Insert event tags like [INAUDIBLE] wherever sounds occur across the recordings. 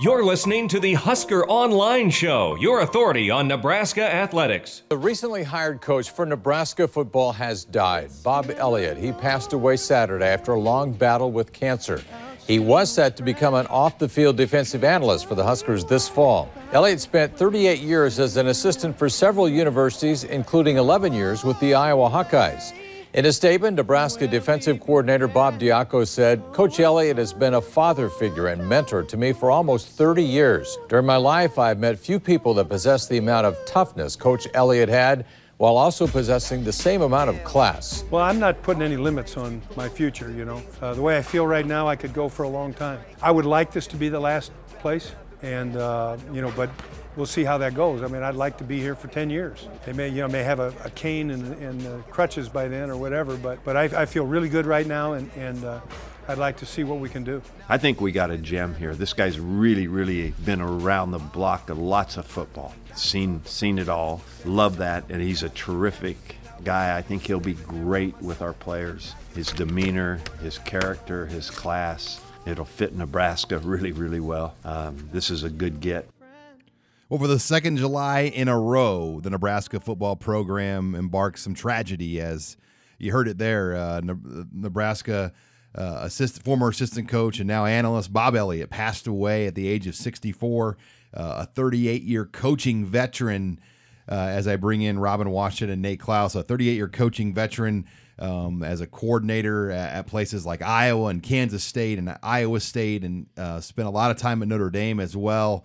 You're listening to the Husker Online Show, your authority on Nebraska athletics. The recently hired coach for Nebraska football has died. Bob Elliott. He passed away Saturday after a long battle with cancer. He was set to become an off the field defensive analyst for the Huskers this fall. Elliott spent 38 years as an assistant for several universities, including 11 years with the Iowa Hawkeyes. In a statement, Nebraska defensive coordinator Bob Diaco said, Coach Elliott has been a father figure and mentor to me for almost 30 years. During my life, I've met few people that possess the amount of toughness Coach Elliott had while also possessing the same amount of class. Well, I'm not putting any limits on my future, you know. Uh, the way I feel right now, I could go for a long time. I would like this to be the last place, and, uh, you know, but we'll see how that goes. I mean, I'd like to be here for 10 years. They may, you know, may have a, a cane and, and uh, crutches by then or whatever, but, but I, I feel really good right now, and, and uh, I'd like to see what we can do. I think we got a gem here. This guy's really, really been around the block of lots of football, seen, seen it all. Love that, and he's a terrific guy. I think he'll be great with our players. His demeanor, his character, his class. It'll fit Nebraska [LAUGHS] really, really well. Um, this is a good get. For the second July in a row, the Nebraska football program embarks some tragedy. As you heard it there, uh, Nebraska uh, former assistant coach and now analyst Bob Elliott passed away at the age of 64. Uh, a 38 year coaching veteran. Uh, as I bring in Robin Washut and Nate Clouse, a 38 year coaching veteran um, as a coordinator at, at, places like Iowa and Kansas State and Iowa State, and uh, spent a lot of time at Notre Dame as well.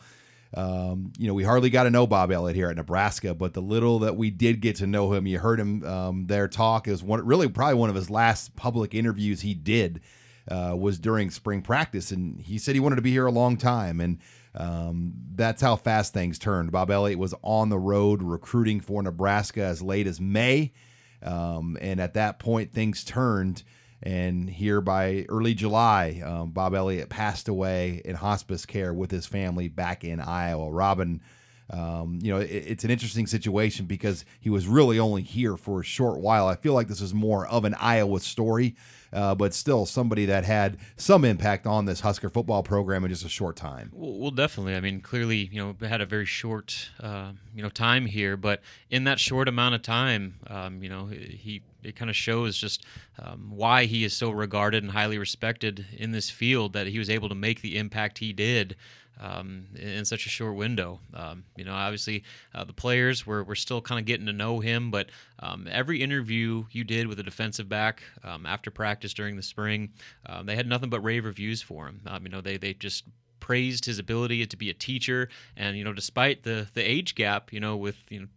Um, you know, we hardly got to know Bob Elliott here at Nebraska, but the little that we did get to know him, you heard him um, there talk. is one, really probably one of his last public interviews he did uh, was during spring practice, and he said he wanted to be here a long time, and um, that's how fast things turned. Bob Elliott was on the road recruiting for Nebraska as late as May, um, and at that point things turned. And here by early July, um, Bob Elliott passed away in hospice care with his family back in Iowa. Robin, um, you know, it, it's an interesting situation because he was really only here for a short while. I feel like this is more of an Iowa story uh, but still somebody that had some impact on this Husker football program in just a short time. Well, definitely. I mean, clearly, you know, had a very short, uh, you know, time here, but in that short amount of time, um, you know, he it kind of shows just um, why he is so regarded and highly respected in this field that he was able to make the impact he did um, in such a short window. Um, you know, obviously uh, the players were, were still kind of getting to know him, but um, every interview you did with a defensive back um, after practice during the spring, um, they had nothing but rave reviews for him. Um, you know, they they just praised his ability to be a teacher, and you know, despite the the age gap, you know, with you know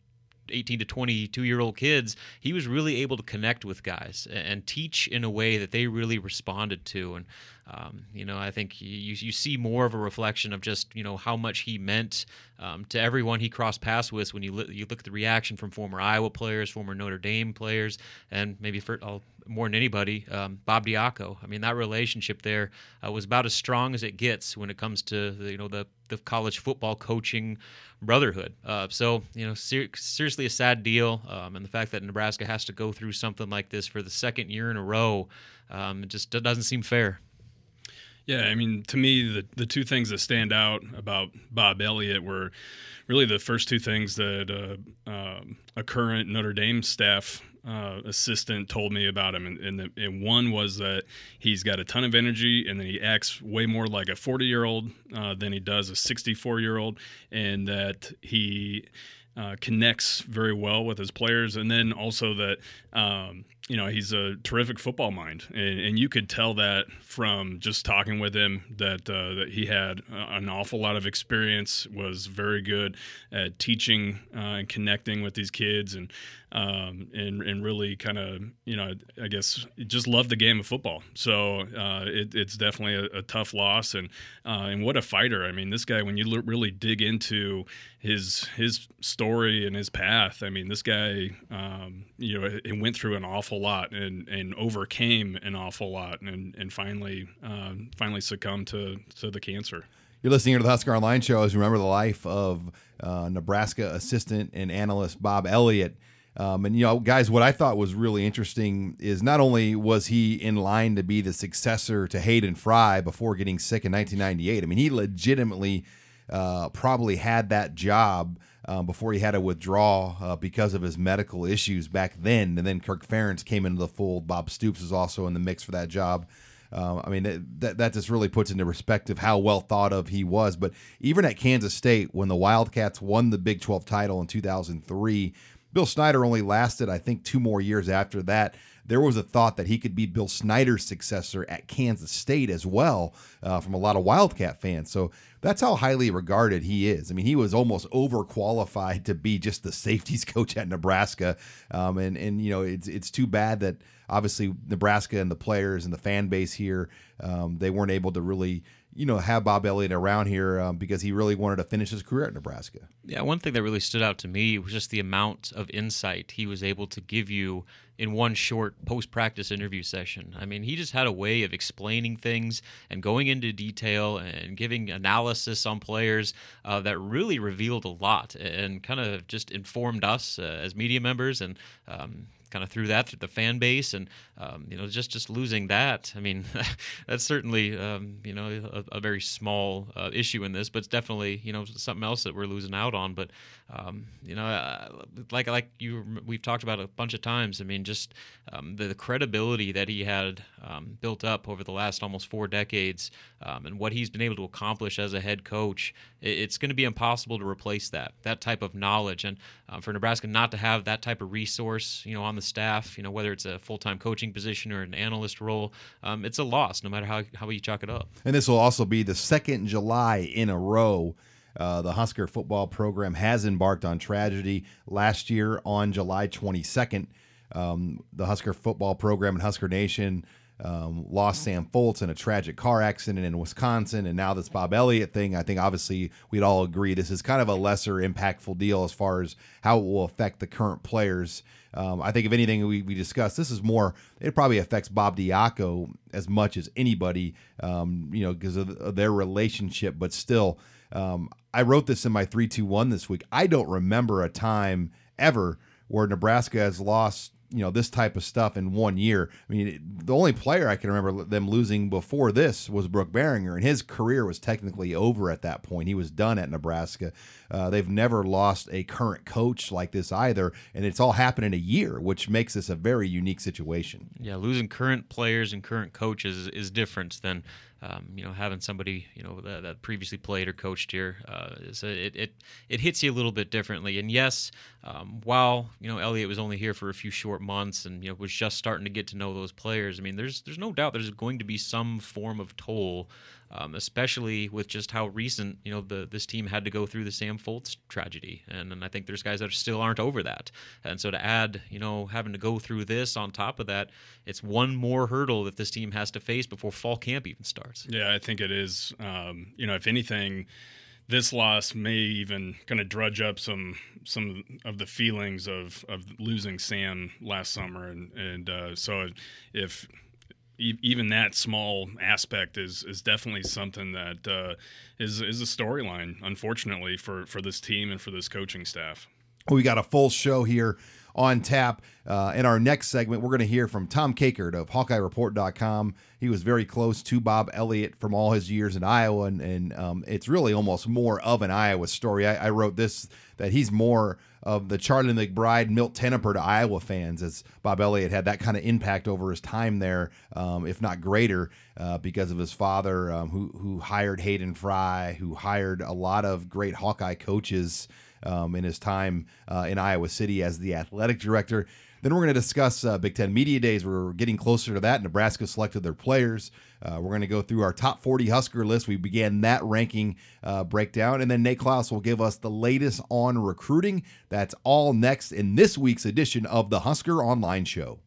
18 to 22 year old kids, he was really able to connect with guys and teach in a way that they really responded to. And, um, you know, I think you, you see more of a reflection of just, you know, how much he meant um, to everyone he crossed paths with when you, li- you look at the reaction from former Iowa players, former Notre Dame players, and maybe for, I'll more than anybody, um, Bob Diaco. I mean, that relationship there uh, was about as strong as it gets when it comes to the, you know the the college football coaching brotherhood. Uh, so you know, ser- seriously a sad deal, um, and the fact that Nebraska has to go through something like this for the second year in a row, um, it just doesn't seem fair. Yeah, I mean, to me, the the two things that stand out about Bob Elliott were really the first two things that uh, uh, a current Notre Dame staff uh, assistant told me about him, and, and, the, and, one was that he's got a ton of energy, and then he acts way more like a 40 year old uh, than he does a 64 year old, and that he uh, connects very well with his players, and then also that um, you know he's a terrific football mind, and, and, you could tell that from just talking with him that uh, that he had an awful lot of experience, was very good at teaching uh, and connecting with these kids, and um, and and really kind of you know I guess just loved the game of football. So uh, it, it's definitely a, a tough loss, and uh, and what a fighter! I mean, this guy when you l- really dig into his his story and his path, I mean, this guy um, you know it went through an awful lot and and overcame an awful lot, and and finally um, finally succumbed to to the cancer. You're listening to the Husker Online Show as you remember the life of uh, Nebraska assistant and analyst Bob Elliott. Um, and you know, guys, what I thought was really interesting is not only was he in line to be the successor to Hayden Fry before getting sick in 1998. I mean, he legitimately uh, probably had that job um, before he had to withdraw uh, because of his medical issues back then. And then Kirk Ferentz came into the fold. Bob Stoops is also in the mix for that job. Um, I mean, that, that just really puts into perspective how well thought of he was. But even at Kansas State, when the Wildcats won the Big 12 title in 2003, Bill Snyder only lasted, I think, two more years after that. There was a thought that he could be Bill Snyder's successor at Kansas State as well uh, from a lot of Wildcat fans. So that's how highly regarded he is. I mean, he was almost overqualified to be just the safeties [LAUGHS] coach at Nebraska. Um, and, and, you know, it's, it's too bad that obviously Nebraska and the players and the fan base here, um, they weren't able to really you know, have Bob Elliott around here um, because he really wanted to finish his career at Nebraska. Yeah, one thing that really stood out to me was just the amount of insight he was able to give you in one short post practice interview session. I mean, he just had a way of explaining things and going into detail and giving analysis on players uh, that really revealed a lot and kind of just informed us uh, as media members and um, kind of through that through the fan base and um, you know just just losing that i mean [LAUGHS] that's certainly um, you know a, a very small uh, issue in this but it's definitely you know something else that we're losing out on but um, you know uh, like like you we've talked about a bunch of times i mean just um, the, the, credibility that he had um, built up over the last almost four decades um, and what he's been able to accomplish as a head coach it, it's going to be impossible to replace that that type of knowledge. And uh, for nebraska not to have that type of resource you know on the the staff, you know, whether it's a full time coaching position or an analyst role, um, it's a loss no matter how, how you chalk it up. And this will also be the second July in a row. Uh, the Husker football program has embarked on tragedy. Last year on July 22nd, um, the Husker football program and Husker Nation um, lost Sam Foltz in a tragic car accident in Wisconsin, and now this Bob Elliott thing. I think obviously we'd all agree this is kind of a lesser impactful deal as far as how it will affect the current players. Um, I think if anything we, we discussed, this is more. It probably affects Bob Diaco as much as anybody, um, you know, because of, of, their relationship. But still, um, I wrote this in my three two one this week. I don't remember a time ever where Nebraska has lost you know this type of stuff in one year. I mean, the only player I can remember them losing before this was Brook Berringer, and his career was technically over at that point. He was done at Nebraska. Uh, they've never lost a current coach like this either, and it's all happened in a year, which makes this a very unique situation. Yeah, losing current players and current coaches is different than um, you know, having somebody you know that, that previously played or coached here, uh, so it, it it hits you a little bit differently. And yes, um, while you know Elliott was only here for a few short months and you know was just starting to get to know those players, I mean, there's there's no doubt there's going to be some form of toll um, especially with just how recent you know the this team had to go through the Sam Foltz tragedy, and, and I think there's guys that still aren't over that, and so to add you know having to go through this on top of that, it's one more hurdle that this team has to face before fall camp even starts. Yeah, I think it is. Um, you know, if anything this loss may even kind of drudge up some some of the feelings of of losing Sam last summer, and and uh, so if even that small aspect is is definitely something that uh, is is a storyline, unfortunately, for for this team and for this coaching staff. We got a full show here on tap. Uh, in our next segment, we're going to hear from Tom Kakert of HawkeyeReport.com. He was very close to Bob Elliott from all his years in Iowa, and, and um, it's really almost more of an Iowa story. I, I, wrote this that he's more of the Charlie McBride, Milt Tenopir to Iowa fans, as Bob Elliott had that kind of impact over his time there, um, if not greater, uh, because of his father, um, who who hired Hayden Fry, who hired a lot of great Hawkeye coaches um, in his time uh, in Iowa City as the athletic director. Then we're going to discuss uh, Big Ten Media Days. We're getting closer to that. Nebraska selected their players. Uh, we're going to go through our top 40 Husker list. We began that ranking uh, breakdown. And then Nate Clouse will give us the latest on recruiting. That's all next in this week's edition of the Husker Online Show.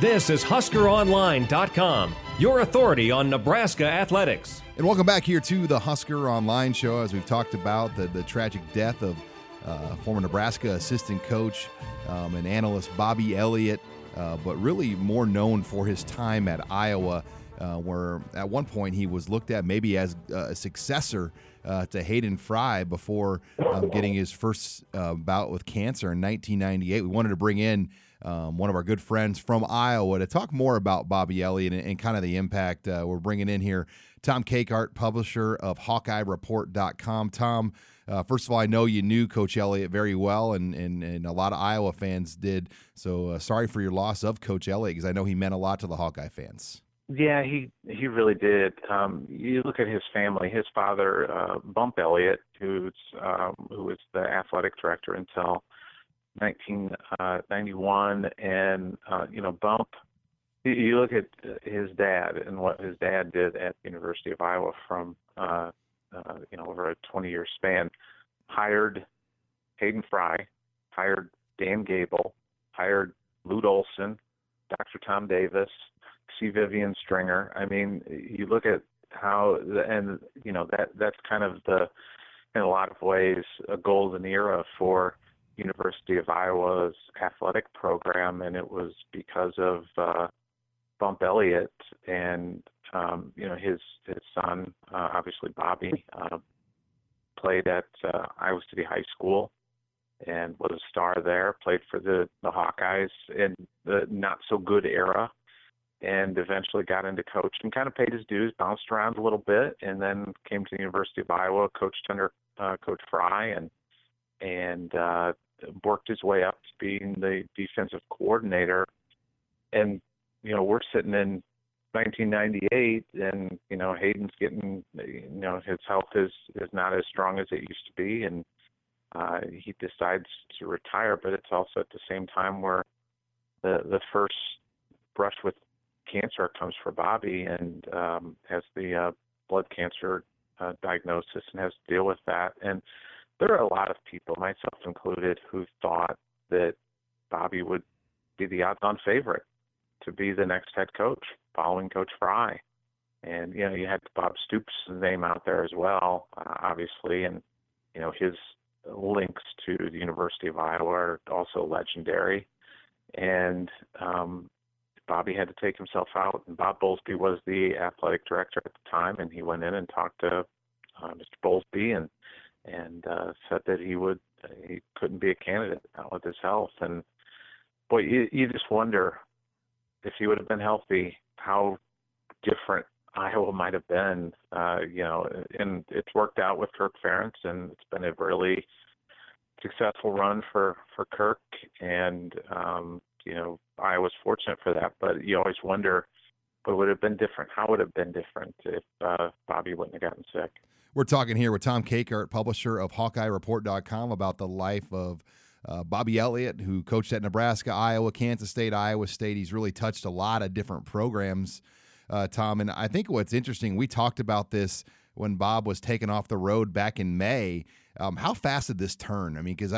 This is HuskerOnline.com, your authority on Nebraska athletics. And welcome back here to the Husker Online Show as we've talked about the, the tragic death of uh, former Nebraska assistant coach um, and analyst Bobby Elliott, uh, but really more known for his time at Iowa. uh, where at one point he was looked at maybe as a successor uh, to Hayden Fry before um, getting his first uh, bout with cancer in 1998. We wanted to bring in um, one of our good friends from Iowa to talk more about Bobby Elliott and, and kind of the impact uh, we're bringing in here. Tom Kakert, publisher of HawkeyeReport.com. Tom, uh, first of all, I know you knew Coach Elliott very well, and, and, and a lot of Iowa fans did. So uh, sorry for your loss of Coach Elliott because I know he meant a lot to the Hawkeye fans. Yeah, he he really did. Um, you look at his family. His father, uh, Bump Elliott, who's um, who was the athletic director until 1991, uh, and uh, you know Bump. You look at his dad and what his dad did at the University of Iowa from uh, uh, you know over a 20-year span. Hired Hayden Fry, hired Dan Gable, hired Lute Olson, Dr. Tom Davis, C. Vivian Stringer. I mean, you look at how, and you know that that's kind of the, in a lot of ways, a golden era for University of Iowa's athletic program, and it was because of uh, Bump Elliott and um, you know his his son, uh, obviously Bobby, uh, played at uh, Iowa City High School and was a star there. Played for the the Hawkeyes in the not so good era and eventually got into coaching, kind of paid his dues, bounced around a little bit, and then came to the University of Iowa, coached under uh, Coach Fry, and and uh, worked his way up to being the defensive coordinator. And you know, we're sitting in 1998, and you know, Hayden's getting, you know, his health is is not as strong as it used to be, and uh, he decides to retire. But it's also at the same time where the the first brush with cancer comes for Bobby and um, has the uh, blood cancer uh, diagnosis and has to deal with that. And there are a lot of people, myself included, who thought that Bobby would be the odds-on favorite to be the next head coach following Coach Fry. And you know, you had Bob Stoops' name out there as well, uh, obviously, and you know his links to the University of Iowa are also legendary. And um, Bobby had to take himself out, and Bob Bowlesby was the athletic director at the time, and he went in and talked to uh, Mr. Bowlesby and and uh, said that he would he couldn't be a candidate out with his health, and boy, you, you just wonder if he would have been healthy, how different Iowa might have been. Uh, you know, and it's worked out with Kirk Ferentz, and it's been a really successful run for for Kirk, and um, you know, I was fortunate for that, but you always wonder what would have been different. How would it have been different if uh, Bobby wouldn't have gotten sick? We're talking here with Tom Kakert, publisher of HawkeyeReport.com, about the life of uh, Bobby Elliott, who coached at Nebraska, Iowa, Kansas State, Iowa State. He's really touched a lot of different programs, uh, Tom. And I think what's interesting, we talked about this when Bob was taken off the road back in May. Um, how fast did this turn? I mean, because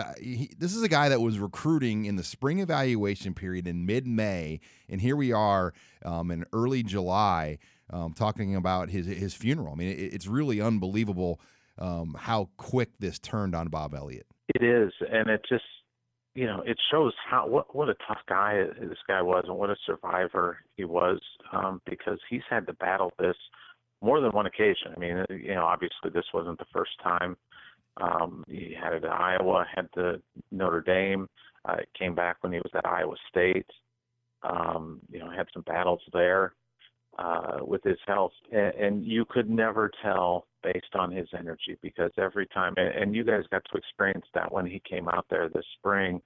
this is a guy that was recruiting in the spring evaluation period in mid May, and here we are um, in early July um, talking about his his funeral. I mean, it, it's really unbelievable um, how quick this turned on Bob Elliott. It is, and it just you know it shows how what what a tough guy this guy was, and what a survivor he was, um, because he's had to battle this more than one occasion. I mean, you know, obviously this wasn't the first time. Um, he had it at Iowa, had the Notre Dame. Uh, came back when he was at Iowa State. Um, you know, had some battles there uh, with his health, and, and you could never tell based on his energy because every time, and, you guys got to experience that when he came out there this spring,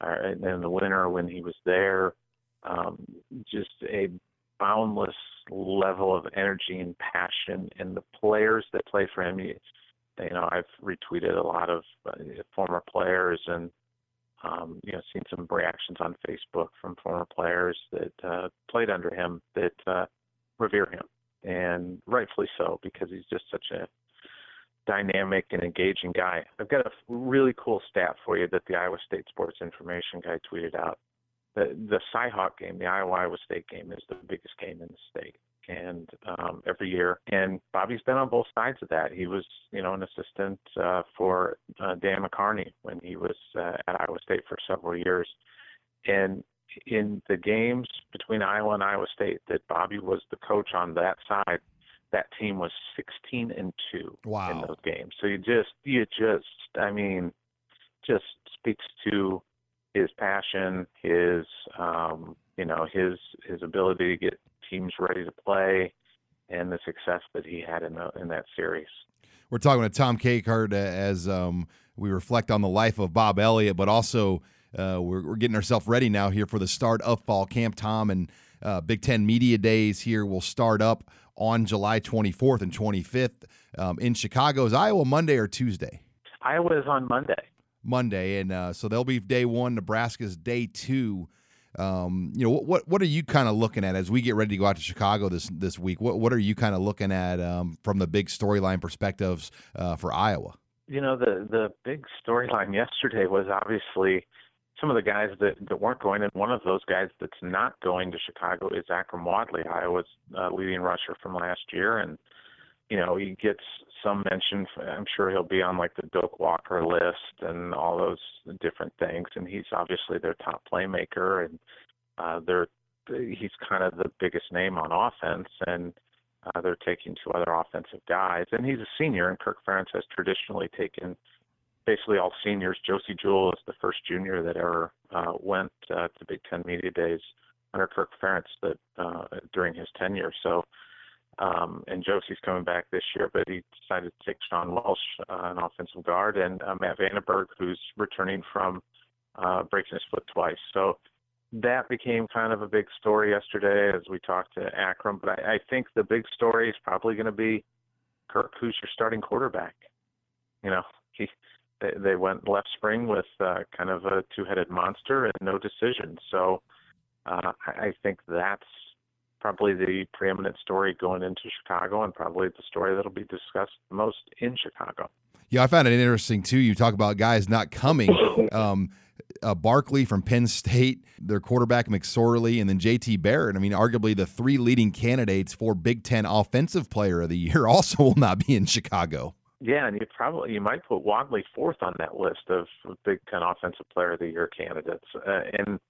uh, and in the winter when he was there. Um, just a boundless level of energy and passion, and the players that play for him. You, you know, I've retweeted a lot of uh, former players and um, you know seen some reactions on Facebook from former players that uh, played under him that uh, revere him, and rightfully so because he's just such a dynamic and engaging guy. I've got a really cool stat for you that the Iowa State Sports Information guy tweeted out the the Cyhawk game, the Iowa Iowa State game, is the biggest game in the state, and um, every year. And Bobby's been on both sides of that. He was, you know, an assistant uh, for uh, Dan McCarney when he was uh, at Iowa State for several years, and in the games between Iowa and Iowa State that Bobby was the coach on that side, that team was 16 and two wow. in those games. So you just you just I mean, just speaks to his passion, his um, you know his his ability to get teams ready to play, and the success that he had in the, in that series. We're talking to Tom Kakert as um, we reflect on the life of Bob Elliott, but also uh, we're, we're, getting ourselves ready now here for the start of fall camp. Tom and uh, Big Ten Media Days here will start up on July 24th and 25th um, in Chicago. Is Iowa Monday or Tuesday? Iowa is on Monday. Monday, and uh, so they'll be day one. Nebraska's day two. Um, you know, what what are you kind of looking at as we get ready to go out to Chicago this this week? What what are you kind of looking at um, from the big storyline perspectives uh, for Iowa? You know, the the big storyline yesterday was obviously some of the guys that, that weren't going, and one of those guys that's not going to Chicago is Akrum Wadley, Iowa's uh, leading rusher from last year, and you know he gets some mention. I'm sure he'll be on like the Doak Walker list and all those different things, and he's obviously their top playmaker, and uh, they're he's kind of the biggest name on offense, and uh, they're taking two other offensive guys, and he's a senior, and Kirk Ferentz has traditionally taken basically all seniors. Josey Jewell is the first junior that ever uh, went uh, to Big Ten Media Days under Kirk Ferentz that uh, during his tenure. So, um, and Josey's coming back this year, but he decided to take Sean Welsh, uh, an offensive guard, and uh, Matt VandeBerg, who's returning from uh, breaking his foot twice. So that became kind of a big story yesterday as we talked to Akrum. But I, I think the big story is probably going to be Kirk, who's your starting quarterback. You know, he they, they went left spring with uh, kind of a two-headed monster and no decision. So uh, I think that's probably the preeminent story going into Chicago, and probably the story that'll be discussed most in Chicago. Yeah, I found it interesting too. You talk about guys not coming. [LAUGHS] Um, uh, Barkley from Penn State, their quarterback McSorley, and then JT Barrett. I mean, arguably the three leading candidates for Big Ten Offensive Player of the Year [LAUGHS] also will not be in Chicago. Yeah, and you probably you might put Wadley fourth on that list of Big Ten Offensive Player of the Year candidates, uh, and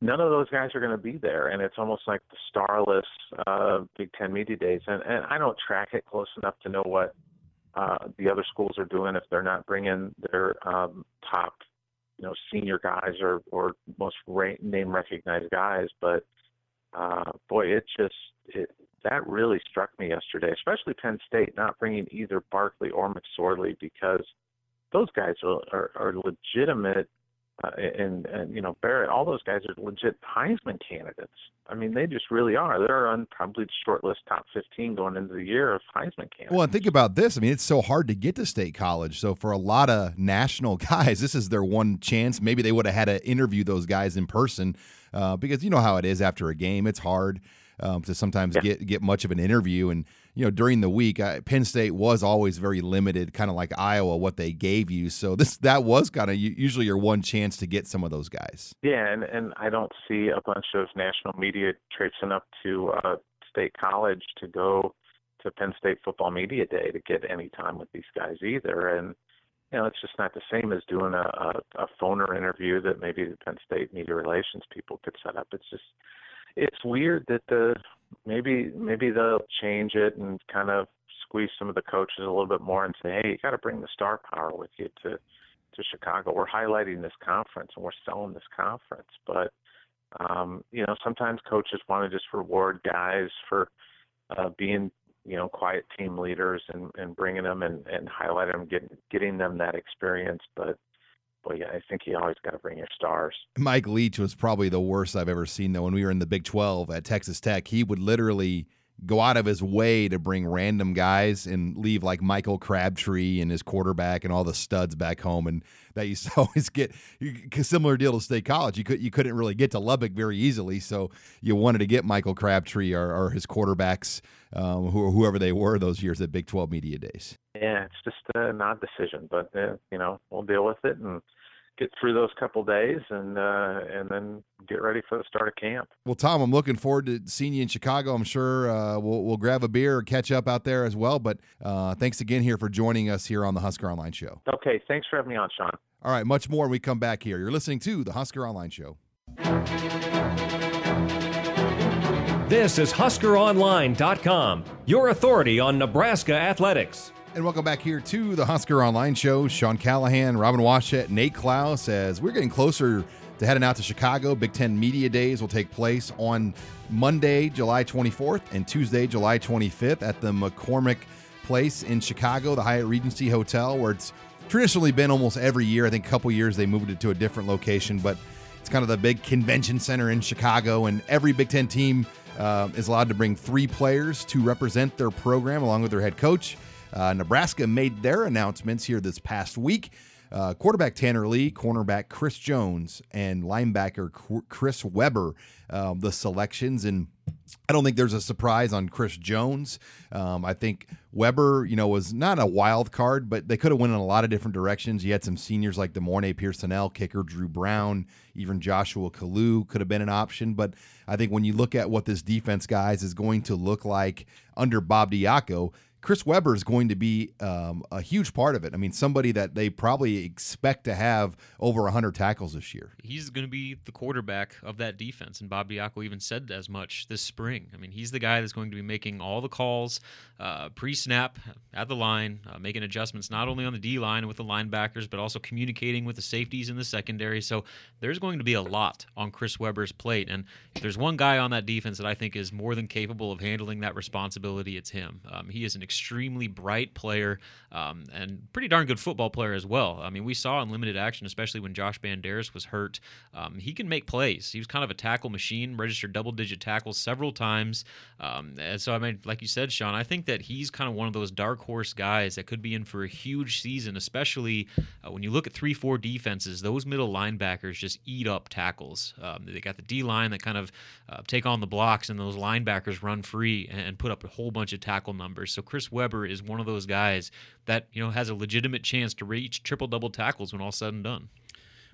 none of those guys are going to be there. And it's almost like the starless uh, Big Ten media days. And and I don't track it close enough to know what uh, the other schools are doing if they're not bringing their um, top, you know, senior guys or or most ra- name recognized guys. But uh, boy, it just it that really struck me yesterday, especially Penn State not bringing either Barkley or McSorley because those guys are, are, are legitimate. Uh, and and you know Barrett, all those guys are legit Heisman candidates. I mean, they just really are. They're on probably the short list, top fifteen going into the year of Heisman candidates. Well, and think about this. I mean, it's so hard to get to state college. So for a lot of national [LAUGHS] guys, this is their one chance. Maybe they would have had to interview those guys in person uh, because you know how it is after a game. It's hard um, to sometimes yeah. get get much of an interview. And you know, during the week, uh, Penn State was always very limited, kind of like Iowa, what they gave you. So this that was kind of usually your one chance to get some of those guys. Yeah, and and I don't see a bunch of national media traipsing up to uh, State College to go to Penn State Football Media Day to get any time with these guys either. And you know, it's just not the same as doing a, a, a phoner interview that maybe the Penn State media relations people could set up. It's just it's weird that the maybe maybe they'll change it and kind of squeeze some of the coaches a little bit more and say, hey, you got to bring the star power with you to to Chicago. We're highlighting this conference and we're selling this conference, but um, you know sometimes coaches want to just reward guys for uh, being you know quiet team leaders and, and bringing them and, and highlighting them, getting getting them that experience, but but yeah, I think you always got to bring your stars. Mike Leach was probably the worst I've ever seen, though. When we were in the Big 12 at Texas Tech, he would literally go out of his way to bring random guys and leave like Michael Crabtree and his quarterback and all the studs back home, and that used [LAUGHS] to always get a similar deal to State College. You could you couldn't really get to Lubbock very easily, so you wanted to get Michael Crabtree or, or his quarterbacks, um, who, whoever they were those years at Big Twelve media days. Yeah, it's just an odd decision, but uh, you know we'll deal with it and get through those couple days and uh, and then get ready for the start of camp. Well, Tom, I'm looking forward to seeing you in Chicago. I'm sure uh, we'll we'll grab a beer or catch up out there as well. But uh, thanks again here for joining us here on the Husker Online Show. Okay, thanks for having me on, Sean. All right, much more when we come back here. You're listening to the Husker Online Show. This is HuskerOnline.com, your authority on Nebraska athletics. And welcome back here to the Husker Online Show. Sean Callahan, Robin Washut, Nate Clouse. As we're getting closer to heading out to Chicago, Big Ten Media Days will take place on Monday, July 24th, and Tuesday, July 25th at the McCormick Place in Chicago, the Hyatt Regency Hotel, where it's traditionally been almost every year. I think a couple years they moved it to a different location, but it's kind of the big convention center in Chicago, and every Big Ten team uh, is allowed to bring three players to represent their program along with their head coach. Uh, Nebraska made their announcements here this past week. Uh, quarterback Tanner Lee, cornerback Chris Jones, and linebacker Chris Weber, uh, the selections. And I don't think there's a surprise on Chris Jones. Um, I think Weber, you know, was not a wild card, but they could have went in a lot of different directions. You had some seniors like De'Mornay Pierson-El, kicker Drew Brown, even Joshua Kalu could have been an option. But I think when you look at what this defense, guys, is going to look like under Bob Diaco, Chris Weber is going to be um, a huge part of it. I mean, somebody that they probably expect to have over 100 tackles this year. He's going to be the quarterback of that defense, and Bob Diaco even said as much this spring. I mean, he's the guy that's going to be making all the calls uh, pre-snap at the line, uh, making adjustments not only on the D line with the linebackers, but also communicating with the safeties in the secondary. So there's going to be a lot on Chris Weber's plate, and if there's one guy on that defense that I think is more than capable of handling that responsibility, it's him. Um, he is an extremely bright player um, and pretty darn good football player as well. I mean, we saw in limited action, especially when Josh Banderas was hurt, um, he can make plays. He was kind of a tackle machine, registered double-digit tackles several times. Um, and so, I mean, like you said, Sean, I think that he's kind of one of those dark horse guys that could be in for a huge season, especially uh, when you look at three-four defenses. Those middle linebackers just eat up tackles. Um, they got the D line that kind of uh, take on the blocks, and those linebackers run free and put up a whole bunch of tackle numbers. So Chris Weber is one of those guys that you know has a legitimate chance to reach triple double tackles when all said and done.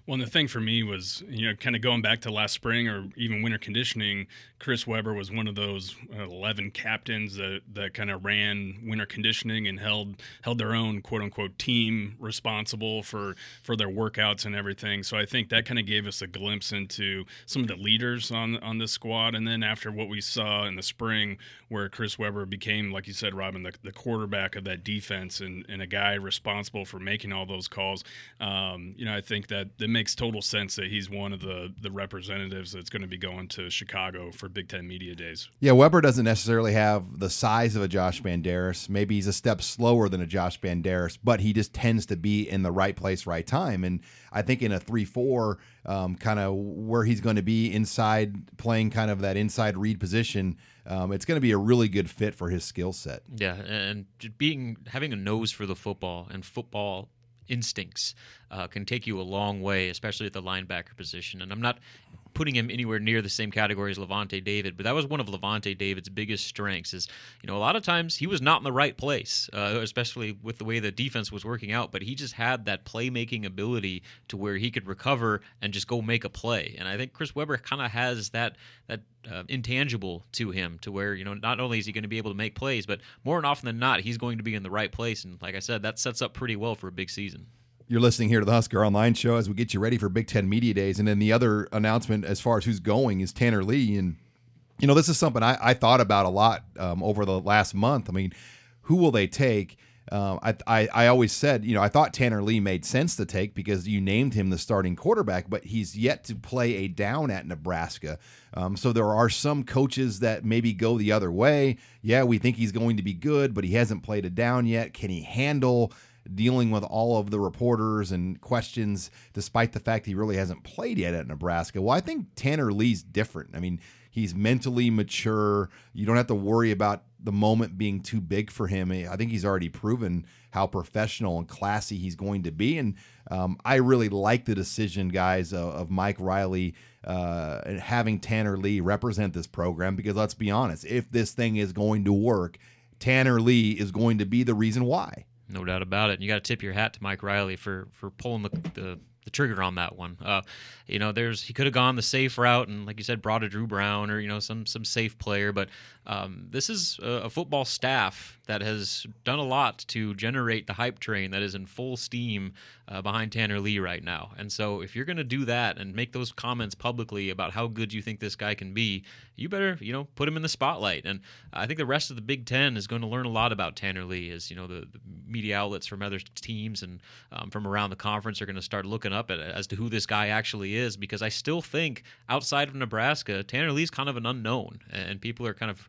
Well, and the thing for me was, you know, kind of going back to last spring or even winter conditioning, Chris Weber was one of those uh, 11 captains that, that kind of ran winter conditioning and held held their own quote unquote team responsible for for their workouts and everything. So I think that kind of gave us a glimpse into some of the leaders on on this squad. And then after what we saw in the spring, where Chris Weber became, like you said, Robin, the, the quarterback of that defense and, and a guy responsible for making all those calls, um, you know, I think that the makes total sense that he's one of the the representatives that's going to be going to Chicago for Big Ten Media Days. Yeah, Weber doesn't necessarily have the size of a Josh Banderas. Maybe he's a step slower than a Josh Banderas, but he just tends to be in the right place, right time. And I think in a three-four, um, kind of where he's going to be inside, playing kind of that inside read position. Um, it's going to be a really good fit for his skill set. Yeah, and being having a nose for the football and football instincts uh, can take you a long way, especially at the linebacker position. And I'm not putting him anywhere near the same category as Lavonte David, but that was one of Lavonte David's biggest strengths. Is you know a lot of times he was not in the right place, uh, especially with the way the defense was working out. But he just had that playmaking ability to where he could recover and just go make a play. And I think Chris Weber kind of has that that uh, intangible to him, to where you know not only is he going to be able to make plays, but more and often than not, he's going to be in the right place. And like I said, that sets up pretty well for a big season. You're listening here to the Husker Online Show as we get you ready for Big Ten Media Days. And then the other announcement as far as who's going is Tanner Lee. And, you know, this is something I, I thought about a lot um, over the last month. I mean, who will they take? Um, I, I, I always said, you know, I thought Tanner Lee made sense to take because you named him the starting quarterback, but he's yet to play a down at Nebraska. Um, so there are some coaches that maybe go the other way. Yeah, we think he's going to be good, but he hasn't played a down yet. Can he handle? Dealing with all of the reporters and questions, despite the fact he really hasn't played yet at Nebraska. Well, I think Tanner Lee's different. I mean, he's mentally mature. You don't have to worry about the moment being too big for him. I think he's already proven how professional and classy he's going to be. And um, I really like the decision, guys, of, of Mike Riley uh, having Tanner Lee represent this program because let's be honest, if this thing is going to work, Tanner Lee is going to be the reason why. No doubt about it. And you got to tip your hat to Mike Riley for for pulling the, the the trigger on that one. Uh, you know, there's he could have gone the safe route and, like you said, brought a Drew Brown or you know some some safe player, but um, this is a, a, football staff that has done a lot to generate the hype train that is in full steam uh, behind Tanner Lee right now. And so, if you're going to do that and make those comments publicly about how good you think this guy can be, you better you know put him in the spotlight. And I think the rest of the Big Ten is going to learn a lot about Tanner Lee, as you know the, the media outlets from other teams and um, from around the conference are going to start looking up at as to who this guy actually is. Because I still think outside of Nebraska, Tanner Lee's kind of an unknown, and people are kind of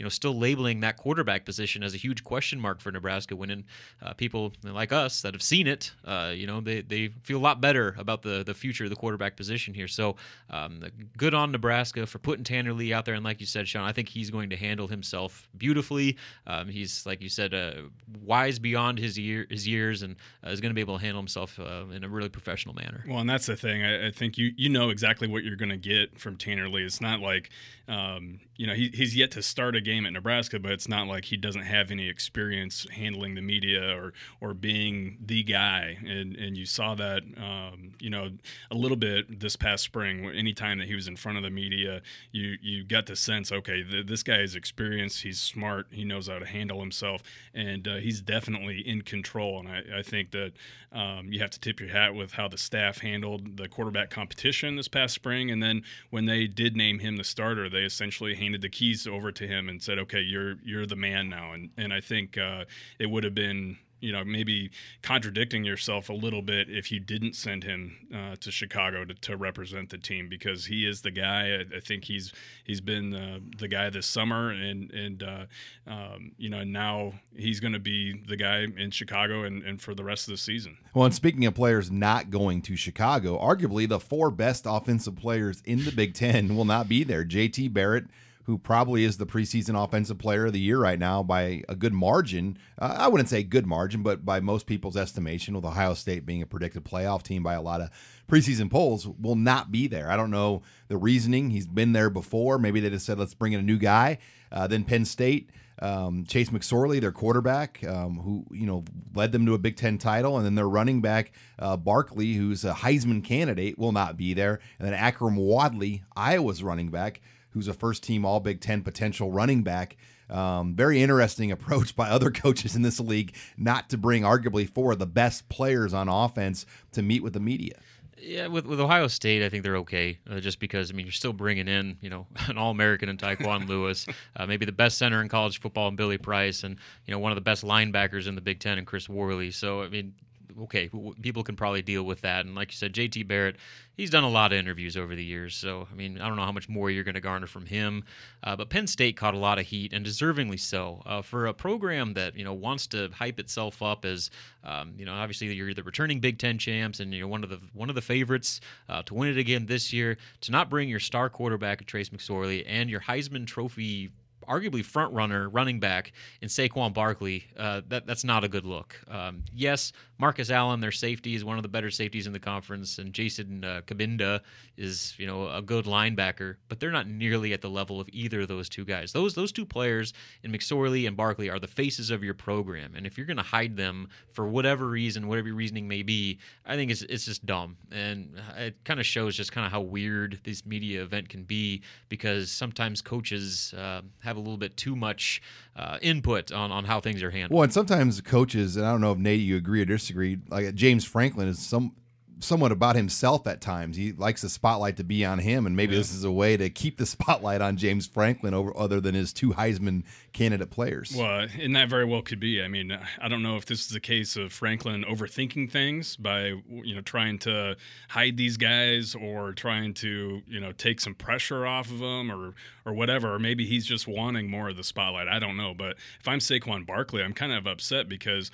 you know, still labeling that quarterback position as a huge question mark for Nebraska. When in, uh, people like us that have seen it, uh, you know, they, they feel a lot better about the the future of the quarterback position here. So, um, good on Nebraska for putting Tanner Lee out there. And like you said, Sean, I think he's going to handle himself beautifully. Um, he's like you said, uh, wise beyond his year his years, and uh, is going to be able to handle himself uh, in a really professional manner. Well, and that's the thing. I, I think you you know exactly what you're going to get from Tanner Lee. It's not like um, you know, he, he's yet to start a game at Nebraska, but it's not like he doesn't have any experience handling the media or or being the guy. And and you saw that, um, you know, a little bit this past spring. Anytime that he was in front of the media, you you got the sense, okay, th- this guy is experienced. He's smart. He knows how to handle himself, and uh, he's definitely in control. And I, I think that um, you have to tip your hat with how the staff handled the quarterback competition this past spring, and then when they did name him the starter, they essentially handed the keys over to him and said, "Okay, you're you're the man now." And and I think uh, it would have been you know maybe contradicting yourself a little bit if you didn't send him uh, to Chicago to, to represent the team because he is the guy. I, I think he's he's been uh, the guy this summer and and uh, um, you know now he's going to be the guy in Chicago and, and for the rest of the season. Well, and speaking of players not going to Chicago, arguably the four best offensive players in the Big Ten will not be there. J.T. Barrett who probably is the preseason offensive player of the year right now by a good margin. Uh, I wouldn't say good margin, but by most people's estimation, with Ohio State being a predicted playoff team by a lot of preseason polls, will not be there. I don't know the reasoning. He's been there before. Maybe they just said, let's bring in a new guy. Uh, then Penn State. Um, Chase McSorley, their quarterback, um, who you know led them to a Big Ten title, and then their running back uh, Barkley, who's a Heisman candidate, will not be there, and then Akrum Wadley, Iowa's running back, who's a first team All Big Ten potential running back. Um, very interesting [LAUGHS] approach by other coaches in this league not to bring arguably four of the best players on offense to meet with the media. Yeah, with, with Ohio State, I think they're okay, uh, just because I mean you're still bringing in you know [LAUGHS] an All American in Tyquan Lewis, uh, maybe the best center in college football in Billy Price, and you know one of the best linebackers in the Big Ten in Chris Worley. So I mean okay, people can probably deal with that. And like you said, JT Barrett, he's done a lot of interviews over the years. So, I mean, I don't know how much more you're going to garner from him. Uh, but Penn State caught a lot of heat, and deservingly so. Uh, for a program that, you know, wants to hype itself up as, um, you know, obviously you're the returning Big Ten champs and you're one of the one of the favorites uh, to win it again this year, to not bring your star quarterback, Trace McSorley, and your Heisman Trophy arguably front runner running back in Saquon Barkley, uh, that that's not a good look. Um, yes, Marcus Allen, their safety, is one of the better safeties in the conference, and Jason uh, Cabinda is you know a good linebacker, but they're not nearly at the level of either of those two guys. Those those two players in McSorley and Barkley are the faces of your program, and if you're going to hide them for whatever reason, whatever your reasoning may be, I think it's it's just dumb, and it kind of shows just kind of how weird this media event can be because sometimes coaches uh, have a little bit too much uh, input on, on how things are handled. Well, and sometimes coaches, and I don't know if Nate, you agree or disagree, like James Franklin is some somewhat about himself at times. He likes the spotlight to be on him, and maybe yeah. this is a way to keep the spotlight on James Franklin over other than his two Heisman candidate players. Well, and that very well could be. I mean, I don't know if this is a case of Franklin overthinking things by you know trying to hide these guys or trying to you know take some pressure off of them or or whatever, or maybe he's just wanting more of the spotlight. I don't know, but if I'm Saquon Barkley, I'm kind of upset because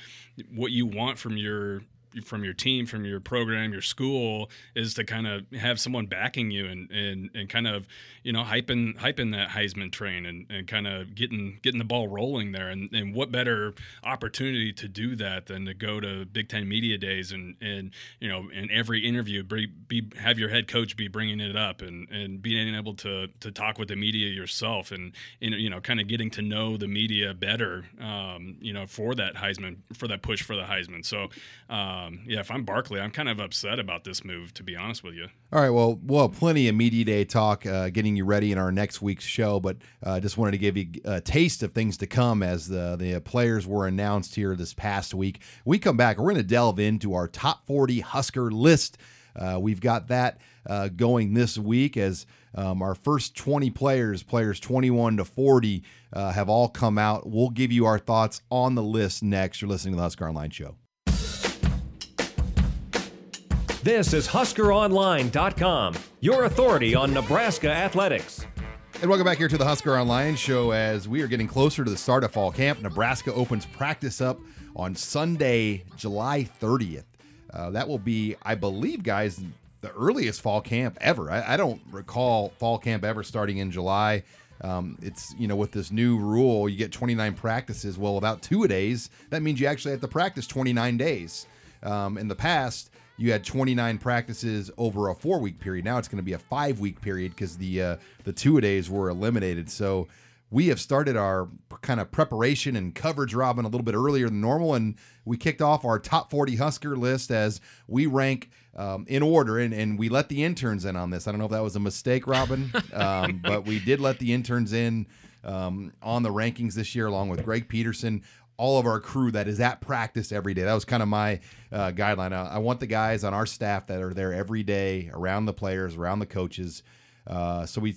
what you want from your from your team, from your program, your school, is to kind of have someone backing you and and, and kind of you know hyping hyping that Heisman train and, and kind of getting getting the ball rolling there. And, and what better opportunity to do that than to go to Big Ten media days and and you know in every interview be, be have your head coach be bringing it up and and being able to to talk with the media yourself and, and you know kind of getting to know the media better um, you know for that Heisman for that push for the Heisman. So. Uh, um, yeah, if I'm Barkley, I'm kind of upset about this move, to be honest with you. All right, well, we'll plenty of media day talk uh, getting you ready in our next week's show, but uh, just wanted to give you a taste of things to come as the, the players were announced here this past week. we come back, we're going to delve into our top 40 Husker list. Uh, we've got that uh, going this week as um, our first 20 players, players 21 to 40, uh, have all come out. We'll give you our thoughts on the list next. You're listening to the Husker Online Show. This is HuskerOnline.com, your authority on Nebraska athletics. And welcome back here to the Husker Online Show as we are getting closer to the start of fall camp. Nebraska opens practice up on Sunday, July 30th. Uh, that will be, I believe, guys, the earliest fall camp ever. I, I don't recall fall camp ever starting in July. Um, it's you know with this new rule, you get 29 practices. Well, about two a days, that means you actually have to practice 29 days. Um, in the past, you had 29 practices over a four week period. Now it's going to be a five week period because the uh, the two a days were eliminated. So we have started our kind of preparation and coverage, Robin, a little bit earlier than normal, and we kicked off our top 40 Husker list as we rank um, in order, and, and we let the interns in on this. I don't know if that was a mistake, Robin, [LAUGHS] um, but we did let the interns in um, on the rankings this year, along with Greg Peterson. All of our crew that is at practice every day. That was kind of my uh, guideline. I, I, want the guys on our staff that are there every day, around the players, around the coaches. Uh, so we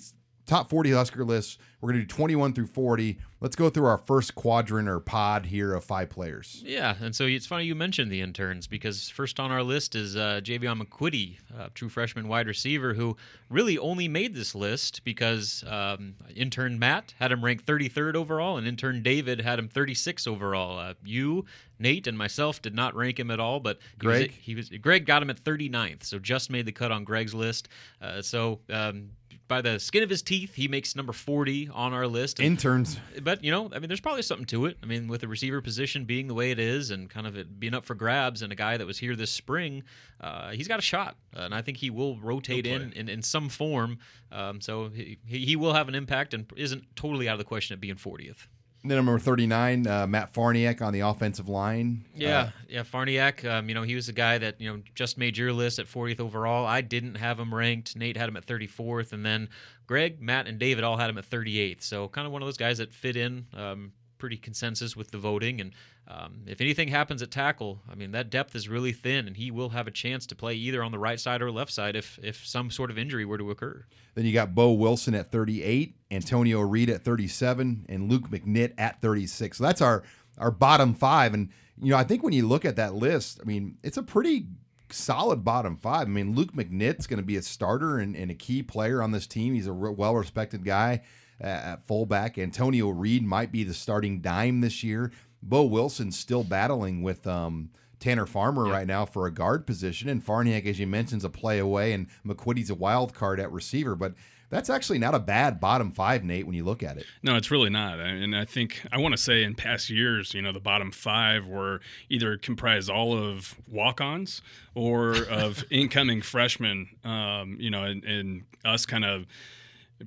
top 40 Husker lists. We're going to do 21 through 40. Let's go through our first quadrant or pod here of five players. Yeah, and so it's funny you mentioned the interns because first on our list is uh, Jaevon McQuitty, true freshman wide receiver, who really only made this list because um, intern Matt had him ranked 33rd overall, and intern David had him 36 overall. Uh, you, Nate, and myself did not rank him at all, but he Greg, was, he was Greg got him at 39th, so just made the cut on Greg's list. Uh, so um, by the skin of his teeth, he makes number 40 on our list. And, Interns. But, you know, I mean, there's probably something to it. I mean, with the receiver position being the way it is and kind of it being up for grabs and a guy that was here this spring, uh, he's got a shot. Uh, and I think he will rotate in, in, in some form. Um, so he, he will have an impact and isn't totally out of the question of being 40th. Then number 39, uh, Matt Farniok on the offensive line. Yeah, uh, yeah, Farniok. Um, you know, he was a guy that you know just made your list at 40th overall. I didn't have him ranked. Nate had him at 34th, and then Greg, Matt, and David all had him at 38th. So kind of one of those guys that fit in um, pretty consensus with the voting. And um, if anything happens at tackle, I mean that depth is really thin, and he will have a chance to play either on the right side or left side if if some sort of injury were to occur. Then you got Boe Wilson at 38, Antonio Reed at 37, and Luke McNitt at 36. So that's our our bottom five. And you know, I think when you look at that list, I mean, it's a pretty solid bottom five. I mean, Luke McNitt's going to be a starter and, and, a key player on this team. He's a well respected guy at fullback. Antonio Reed might be the starting dime this year. Boe Wilson's still battling with um, Tanner Farmer right now for a guard position, and Farniok, as you mentioned, is a play away, and McQuitty's a wild card at receiver. But that's actually not a bad bottom five, Nate, when you look at it. No, it's really not. And I think I want to say in past years, you know, the bottom five were either comprised all of walk ons or of [LAUGHS] incoming freshmen, um, you know, and, and us kind of